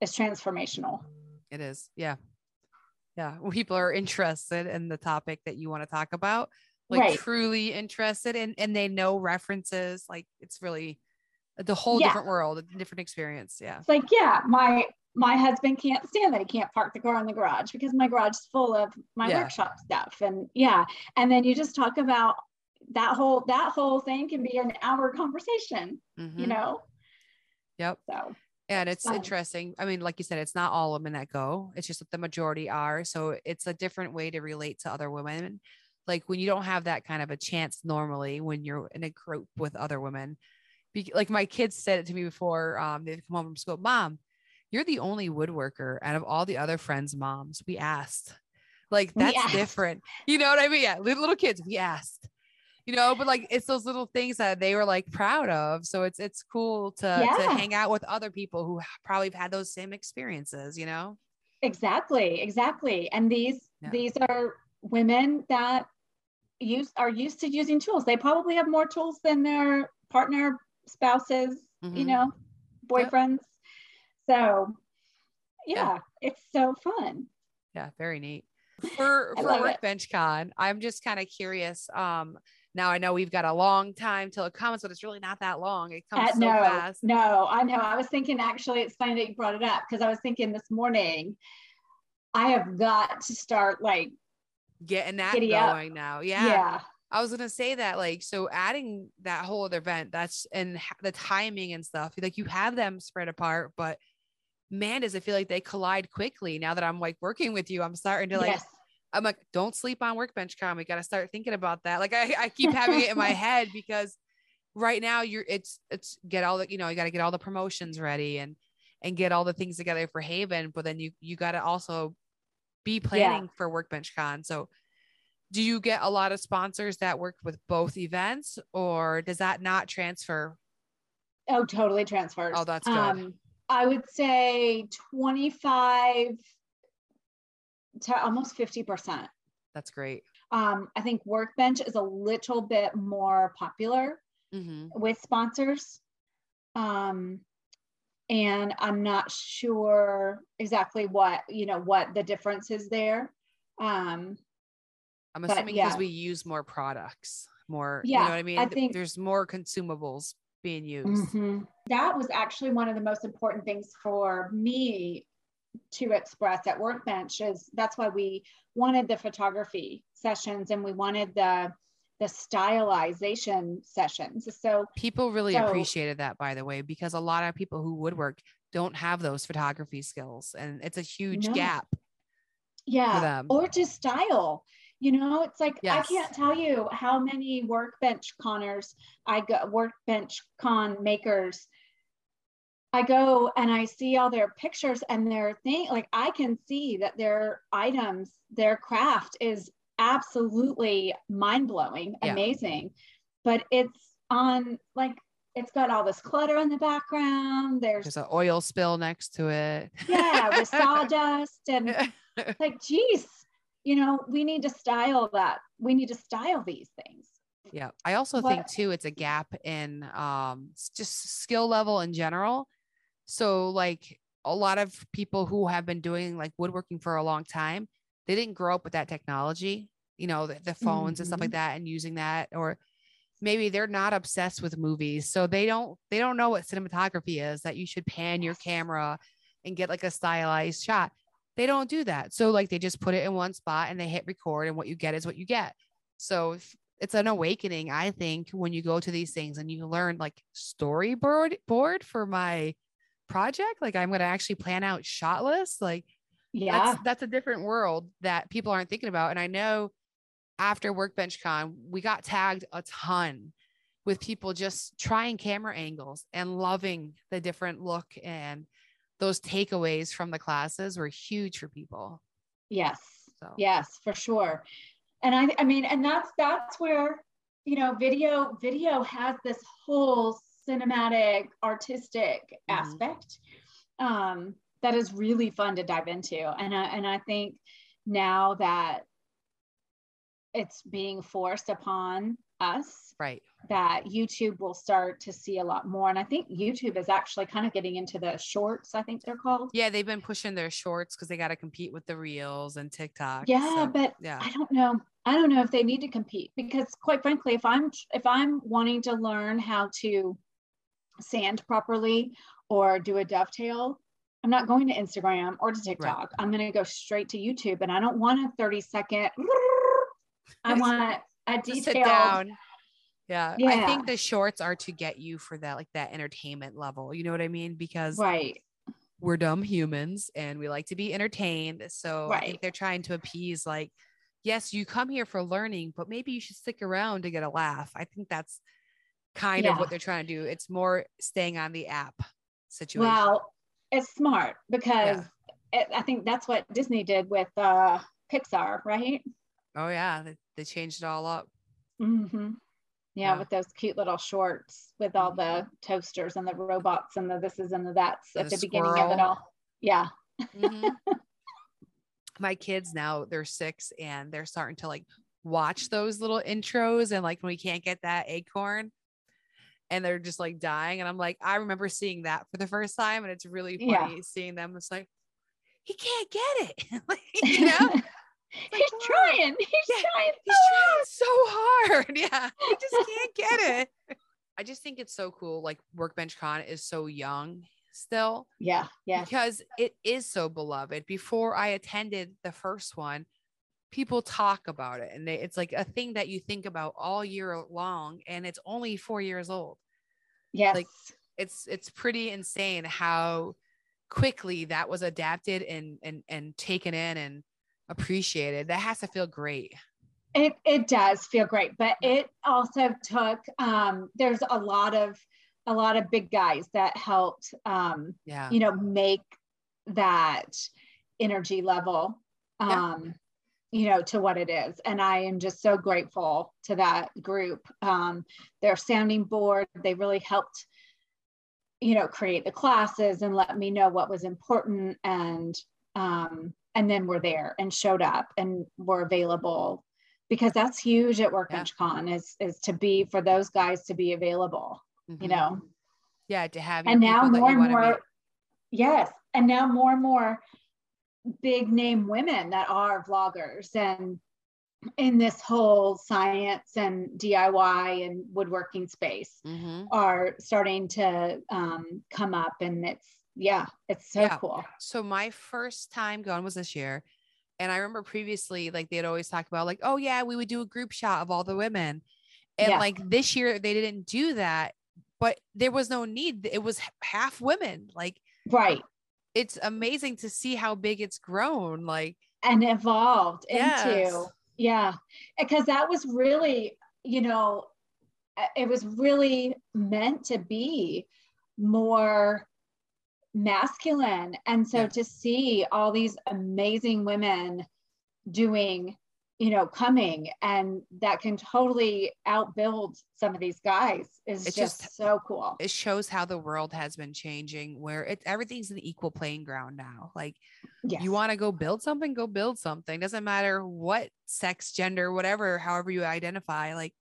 is transformational. It is. Yeah. Yeah. When people are interested in the topic that you want to talk about, like Right. truly interested and and they know references, like it's really the whole Yeah. different world, a different experience. Yeah. It's like, yeah, my my husband can't stand that he can't park the car in the garage because my garage is full of my Yeah. workshop stuff. And yeah, and then you just talk about that whole that whole thing can be an hour conversation, you Mhm. know. Yep. So And it's interesting. I mean, like you said, it's not all women that go. It's just that the majority are. So it's a different way to relate to other women. Like when you don't have that kind of a chance normally when you're in a group with other women. Be- like my kids said it to me before um, they'd come home from school, Mom, you're the only woodworker out of all the other friends' moms. We asked. Like that's different. You know what I mean? Yeah, little, little kids, we asked. You know, but like it's those little things that they were like proud of. So it's it's cool to to hang out with other people who probably have had those same experiences, you know? Exactly, exactly. And these Yeah. these are women that use are used to using tools. They probably have more tools than their partner, spouses, you Mhm. know, boyfriends. So Yeah. yeah, it's so fun. Yeah, very neat. For for. Workbench Con, I'm just kind of curious. Um, now I know we've got a long time till it comes, but it's really not that long. It comes Uh, so no, fast. no, I know. I was thinking actually, it's funny that you brought it up because I was thinking this morning, I have got to start like, Getting that Giddy up. going now. yeah, Yeah. I was gonna say that, like, so adding that whole other event, that's and the timing and stuff, like you have them spread apart, but man, does it feel like they collide quickly now that I'm like working with you. I'm starting to like yes, I'm like, don't sleep on workbench con. We got to start thinking about that. Like I, I keep having it in my head because right now you're it's it's get all the, you know, you got to get all the promotions ready and and get all the things together for Haven, but then you you got to also be planning for workbench con. So do you get a lot of sponsors that work with both events or does that not transfer? oh, totally transfers. Oh, that's good. Um, I would say 25 to almost 50%. That's great. Um, I think Workbench is a little bit more popular hmm with sponsors. Um, and I'm not sure exactly what, you know, what the difference is there. Um, I'm assuming because yeah. we use more products, more, you Yeah, know what I mean? I think- There's more consumables being used. Mhm. That was actually one of the most important things for me to express at Workbench is that's why we wanted the photography sessions and we wanted the the stylization sessions. So People really So- appreciated that, by the way, because a lot of people who woodwork don't have those photography skills, and it's a huge No. gap. yeah, or to style. You know, it's like Yes. I can't tell you how many workbench conners I go workbench con makers I go and I see all their pictures and their thing like I can see that their items, their craft is absolutely mind-blowing, Yeah. amazing. But it's on like it's got all this clutter in the background. There's There's an oil spill next to it. yeah, with sawdust and like geez you know we need to style that we need to style these things Yeah. I also What- think too it's a gap in um just skill level in general. So like a lot of people who have been doing like woodworking for a long time, they didn't grow up with that technology, you know, the, the phones and stuff like mm-hmm. that and using that or maybe they're not obsessed with movies. So they don't they don't know what cinematography is that you should pan your camera and get like a stylized shot. They don't do that. So like they just put it in one spot and they hit record and what you get is what you get. So if- it's an awakening, I think, when you go to these things and you learn like storyboard board for my project. Like I'm gonna actually plan out shot lists. Like yeah that's that's a different world that people aren't thinking about. And I know after Workbench Con, we got tagged a ton with people just trying camera angles and loving the different look and those takeaways from the classes were huge for people. yes So yes for sure and i i mean and that's that's where you know video video has this whole cinematic artistic Mhm. aspect um that is really fun to dive into and i and i think now that it's being forced upon us right. that YouTube will start to see a lot more. And I think YouTube is actually kind of getting into the shorts, I think they're called. Yeah, they've been pushing their shorts because they got to compete with the reels and TikTok. Yeah, so, but yeah. I don't know. I don't know if they need to compete because quite frankly, if I'm if I'm wanting to learn how to sand properly or do a dovetail, I'm not going to Instagram or to TikTok. I'm going to go straight to YouTube and I don't want a 30 second I want a Just sit down. Yeah, I think the shorts are to get you for that like that entertainment level. You know what I mean? Because right. we're dumb humans and we like to be entertained. So I think they're trying to appease like, yes, you come here for learning, but maybe you should stick around to get a laugh. I think that's kind of what they're trying to do. It's more staying on the app situation. Well, it's smart because it, I think that's what Disney did with uh, Pixar, right? Oh yeah, they, they changed it all up. Mm-hmm. Yeah, Yeah. with those cute little shorts with all the toasters and the robots and the this is and the that's And at the the beginning of it all. Yeah. Mhm. My kids now they're six and they're starting to like watch those little intros and like when we can't get that acorn and they're just like dying. And I'm like, I remember seeing that for the first time and it's really Yeah. funny seeing them. It's like, he can't get it. like, you know, he's wow. trying. He's Yeah, trying. he's so trying so hard. Yeah. He just can't get it. I just think it's so cool. Like Workbench Con is so young still Yeah. Yeah. because it is so beloved. Before I attended the first one, people talk about it and they, it's like a thing that you think about all year long and it's only 4 years old. Yes. Like, It's it's pretty insane how quickly that was adapted and and and taken in and appreciated. That has to feel great. It it does feel great, but it also took um there's a lot of a lot of big guys that helped um Yeah. you know make that energy level Yeah. You know to what it is. And i am just so grateful to that group. Um their sounding board they really helped you know create the classes and let me know what was important and um and then we're there and showed up and were available because that's huge at workbench con is is to be for those guys to be available you Mhm. know? Yeah, to have and now more you and more yes and now more and more big name women that are vloggers and in this whole science and diy and woodworking space Mhm. are starting to um, come up and it's yeah it's so Yeah. cool so my first time going was this year and i remember previously like they'd always talk about like oh yeah we would do a group shot of all the women and Yeah. like this year they didn't do that but there was no need it was half women like right it's amazing to see how big it's grown like and evolved Yes. into yeah because that was really you know uh, it was really meant to be more masculine and so Yeah. to see all these amazing women doing you know coming and that can totally outbuild some of these guys is It's just, just- so cool. it shows how the world has been changing where it everything's an equal playing ground now. Like yes. you want to go build something go build something. Doesn't matter what sex gender whatever however you identify like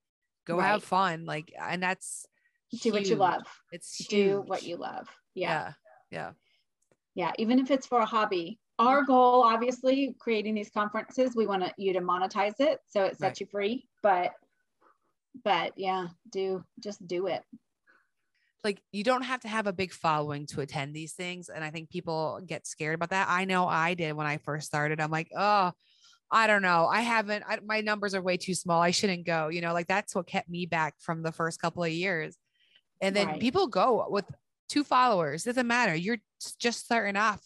go have fun like and that's do what you love. It's do what you love. Yeah. Yeah yeah. Yeah even if it's for a hobby our goal obviously creating these conferences we want you to monetize it so it sets Right. you free but but yeah do just do it. Like you don't have to have a big following to attend these things and i think people get scared about that. I know i did when i first started. I'm like oh i don't know. I haven't I, my numbers are way too small. I shouldn't go. You know like that's what kept me back from the first couple of years. And then Right. people go with two followers. Doesn't matter. You're just starting off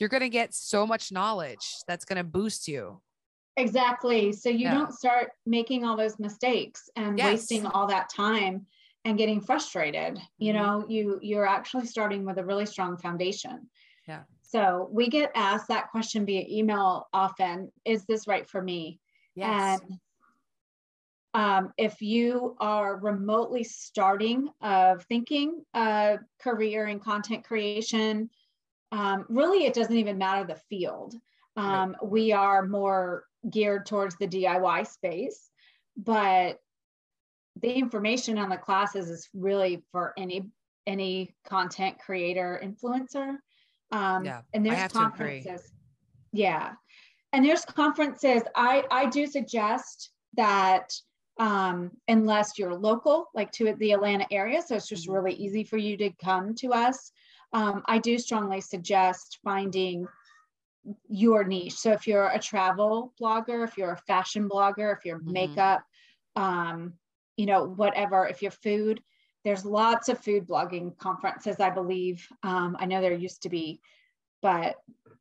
you're going to get so much knowledge that's going to boost you exactly so you Yeah. don't start making all those mistakes and Yes. wasting all that time and getting frustrated you Mhm. know you you're actually starting with a really strong foundation Yeah. so we get asked that question via email often is this right for me yes And um, if you are remotely starting of thinking a career in content creation, um, really it doesn't even matter the field. Right. Um, We are more geared towards the DIY space, but the information on the classes is really for any any content creator influencer. Um, Yeah, and there's have to agree. conferences. Yeah, and there's conferences. I I do suggest that um, unless you're local, like to the Atlanta area, so it's just Mhm. really easy for you to come to us. Um, I do strongly suggest finding your niche. So if you're a travel blogger, if you're a fashion blogger, if you're Mhm. makeup, um, you know, whatever, if you're food, there's lots of food blogging conferences, I believe. Um, I know there used to be, but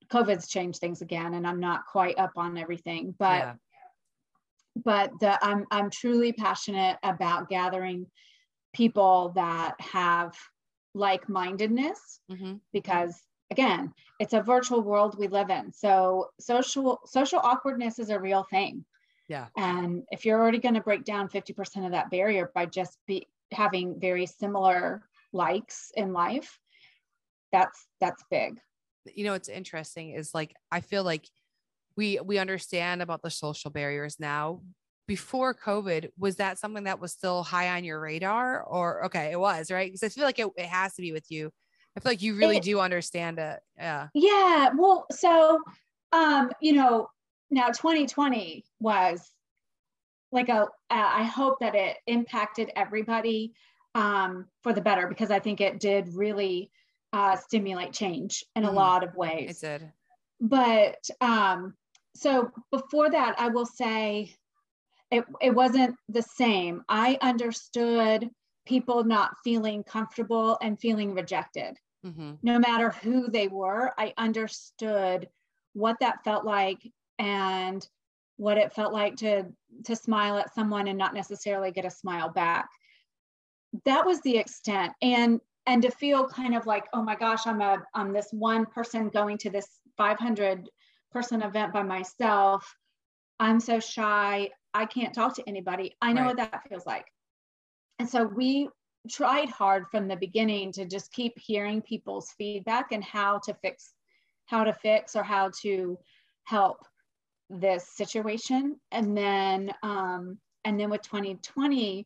COVID's changed things again, and I'm not quite up on everything. But yeah but the, I'm I'm truly passionate about gathering people that have like-mindedness Mhm. because again, it's a virtual world we live in. So social social awkwardness is a real thing. Yeah. And if you're already going to break down 50% of that barrier by just be having very similar likes in life, that's that's big. You know, what's interesting is like I feel like we we understand about the social barriers now. Before COVID, was that something that was still high on your radar? Or okay, it was, right? Because I feel like it, it has to be with you. I feel like you really It- do understand it. Yeah. Yeah. Well, so um, you know, now 2020 was like a uh, I hope that it impacted everybody um for the better because I think it did really uh stimulate change in a Mhm. lot of ways. It did. but um so before that i will say it, it wasn't the same. I understood people not feeling comfortable and feeling rejected. Hmm no matter who they were i understood what that felt like and what it felt like to to smile at someone and not necessarily get a smile back. That was the extent. And and to feel kind of like oh my gosh i'm a i'm this one person going to this 500 person event by myself. I'm so shy i can't talk to anybody. I know what that feels like. And so we tried hard from the beginning to just keep hearing people's feedback and how to fix how to fix or how to help this situation. And then um and then with 2020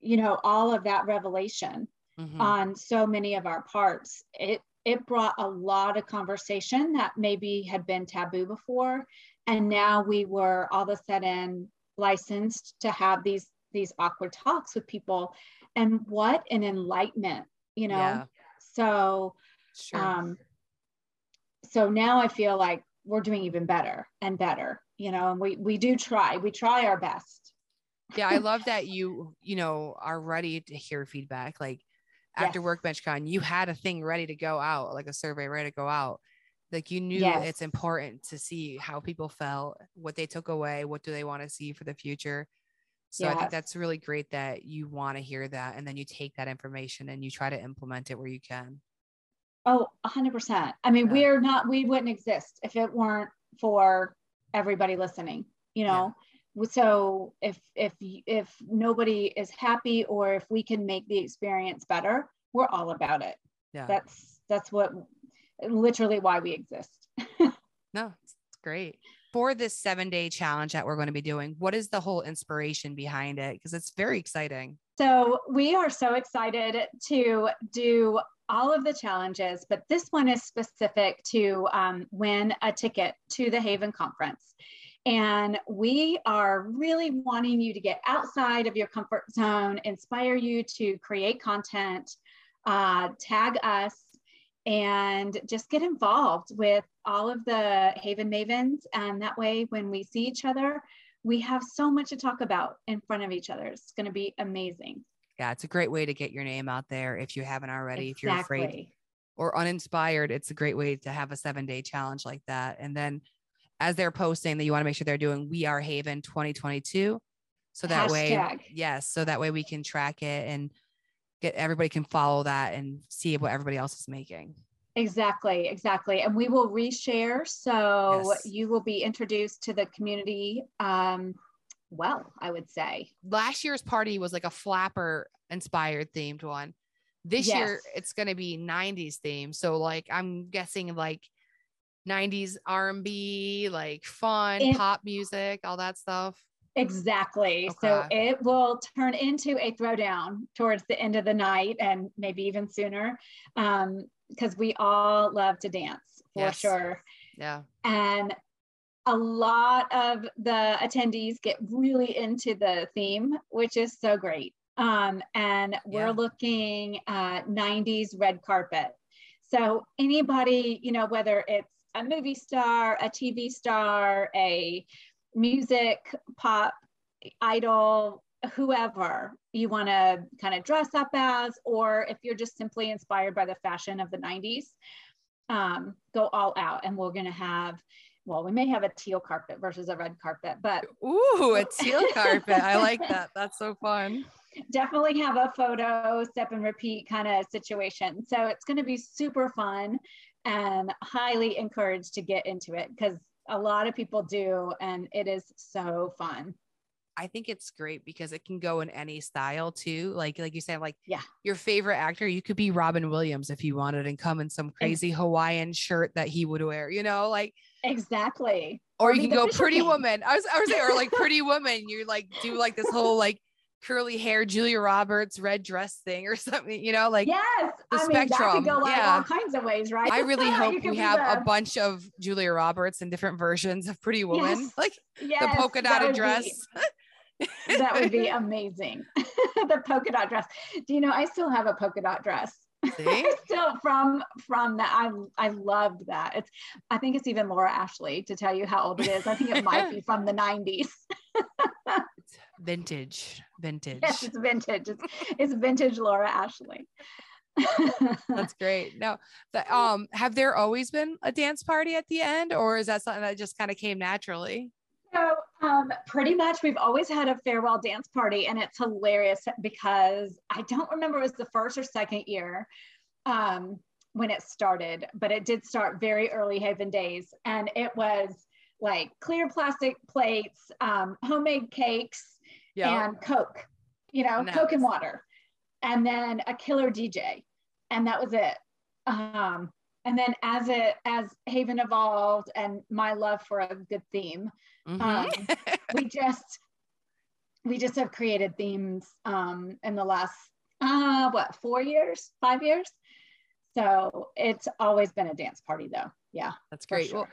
you know all of that revelation hmm on so many of our parts it it brought a lot of conversation that maybe had been taboo before and now we were all of a sudden licensed to have these these awkward talks with people. And what an enlightenment you know? Yeah. so Sure. um so now i feel like we're doing even better and better you know? And we we do try. We try our best. Yeah i love that you you know are ready to hear feedback. Like after Yes. workbench con you had a thing ready to go out like a survey ready to go out like you knew Yes. it's important to see how people felt what they took away what do they want to see for the future so i think that's really great that you want to hear that and then you take that information and you try to implement it where you can Oh, 100%. I mean, Yeah. we're not, we wouldn't exist if it weren't for everybody listening, you know? So if, if, if nobody is happy or if we can make the experience better, we're all about it. yeah That's, that's what, literally why we exist. no it's great for this seven day challenge that we're going to be doing what is the whole inspiration behind it because it's very exciting So we are so excited to do all of the challenges, but this one is specific to um, win a ticket to the Haven Conference. And we are really wanting you to get outside of your comfort zone, inspire you to create content, uh, tag us, and just get involved with all of the Haven Mavens. And that way, when we see each other, we have so much to talk about in front of each other. It's going to be amazing. yeah, it's a great way to get your name out there if you haven't already. If you're afraid or uninspired, it's a great way to have a seven day challenge like that. And then as they're posting that you want to make sure they're doing We Are Haven 2022. So that way, yes, so that way we can track it and get everybody can follow that and see what everybody else is making. Exactly, exactly. And we will reshare. So Yes. you will be introduced to the community. Um, well, I would say. Last year's party was like a flapper inspired themed one. This year it's going to be 90s theme. So like I'm guessing like 90s R&B, like fun In- pop music, all that stuff. Exactly. So it will turn into a throwdown towards the end of the night and maybe even sooner because we all love to dance for Yes. sure. Yeah. And a lot of the attendees get really into the theme, which is so great. Um, and we're Yeah. looking at 90s red carpet. So anybody, you know, whether it's a movie star, a TV star, a music pop idol, whoever you want to kind of dress up as, or if you're just simply inspired by the fashion of the 90s, um, go all out. And we're going to have, well, we may have a teal carpet versus a red carpet, but Ooh, a teal carpet. I like that. That's so fun. definitely have a photo step and repeat kind of situation. So it's going to be super fun. and highly encouraged to get into it because a lot of people do, and it is so fun. I think it's great because it can go in any style too. Like like you said, like Yeah. your favorite actor, you could be Robin Williams if you wanted and come in some crazy Hawaiian shirt that he would wear, you know, like Exactly. or Or you can go pretty King. woman. I was I was saying, or like pretty woman, you like do like this whole like curly hair Julia Roberts red dress thing or something, you know, like yes, the I mean that spectrum, could go yeah. all kinds of ways, right? I really hope we have a bunch of Julia Roberts and different versions of Pretty Woman, Yes. like yes, the polka dotted would be- dress. that would be amazing. the polka dot dress. Do you know I still have a polka dot dress? See? still from from that. I I loved that. It's I think it's even Laura Ashley to tell you how old it is. I think it might be from the 90s. Vintage, vintage. Yes, it's vintage. It's, it's vintage Laura Ashley. That's great. Now, the, um, have there always been a dance party at the end, or is that something that just kind of came naturally? So, um, pretty much, we've always had a farewell dance party, and it's hilarious because I don't remember it was the first or second year um, when it started, but it did start very early Haven days, and it was like clear plastic plates, um, homemade cakes, Yeah. and Coke, you know, Coke and water, and then a killer DJ, and that was it. Um, and then as it as Haven evolved, and my love for a good theme, Mhm. um, we just we just have created themes um, in the last uh, what four years, five years. So it's always been a dance party, though. Yeah, That's great. Well,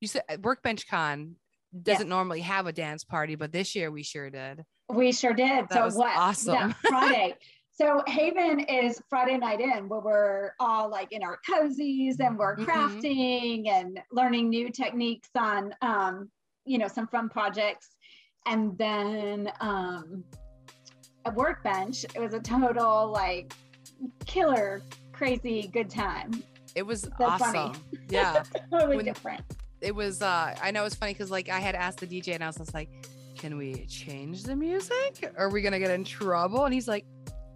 you said uh, Workbench Con doesn't normally have a dance party, but this year we sure did. We sure did. That so was what? awesome. Yeah, Friday. So Haven is Friday night in where we're all like in our cozies and we're Mhm. crafting and learning new techniques on um, you know, some fun projects. And then um a workbench, it was a total like killer, crazy good time. It was That's funny. Yeah. Totally When- different. it was uh I know it's funny because like I had asked the DJ and I was just like, can we change the music? Are we gonna get in trouble? And he's like,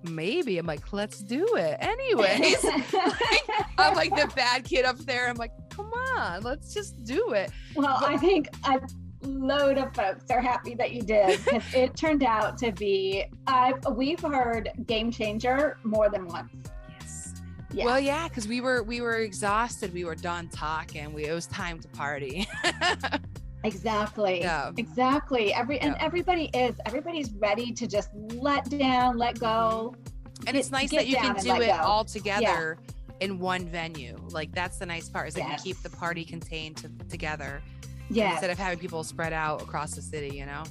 maybe. I'm like, let's do it. Anyways. I'm like the bad kid up there. I'm like, come on, let's just do it. Well, I think a load of folks are happy that you did because it turned out to be. I've we've heard game changer more than once. Yes. Yeah. Well, yeah, because we were we were exhausted. We were done talking. We it was time to party. Exactly. Yeah. Exactly. Every and Yeah. everybody is. Everybody's ready to just let down, let go. and it's nice that you can do it go. all together in one venue. Like that's the nice part is that Yes. you keep the party contained to, together Yeah. instead of having people spread out across the city. You know.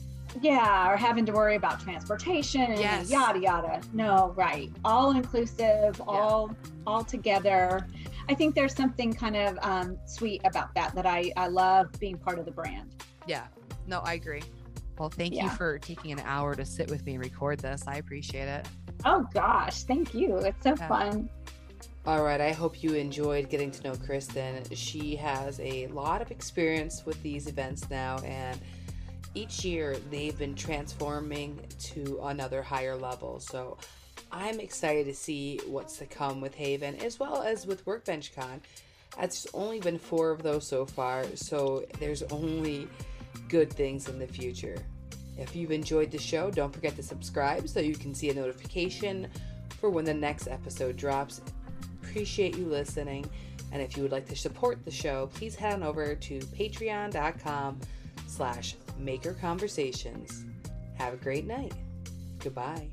Yeah. Or having to worry about transportation and Yes. yada yada. No, right. All inclusive, all all together. I think there's something kind of um, sweet about that that I, I love being part of the brand. Yeah. No, I agree. Well, thank you for taking an hour to sit with me and record this. I appreciate it. Oh gosh, thank you. It's so Yeah. fun. All right, I hope you enjoyed getting to know Kristin. She has a lot of experience with these events now, and each year they've been transforming to another higher level. So I'm excited to see what's to come with Haven as well as with Workbench Con. It's only been four of those so far, so there's only good things in the future. If you've enjoyed the show, don't forget to subscribe so you can see a notification for when the next episode drops appreciate you listening and if you would like to support the show please head on over to patreon.com slash maker conversations have a great night goodbye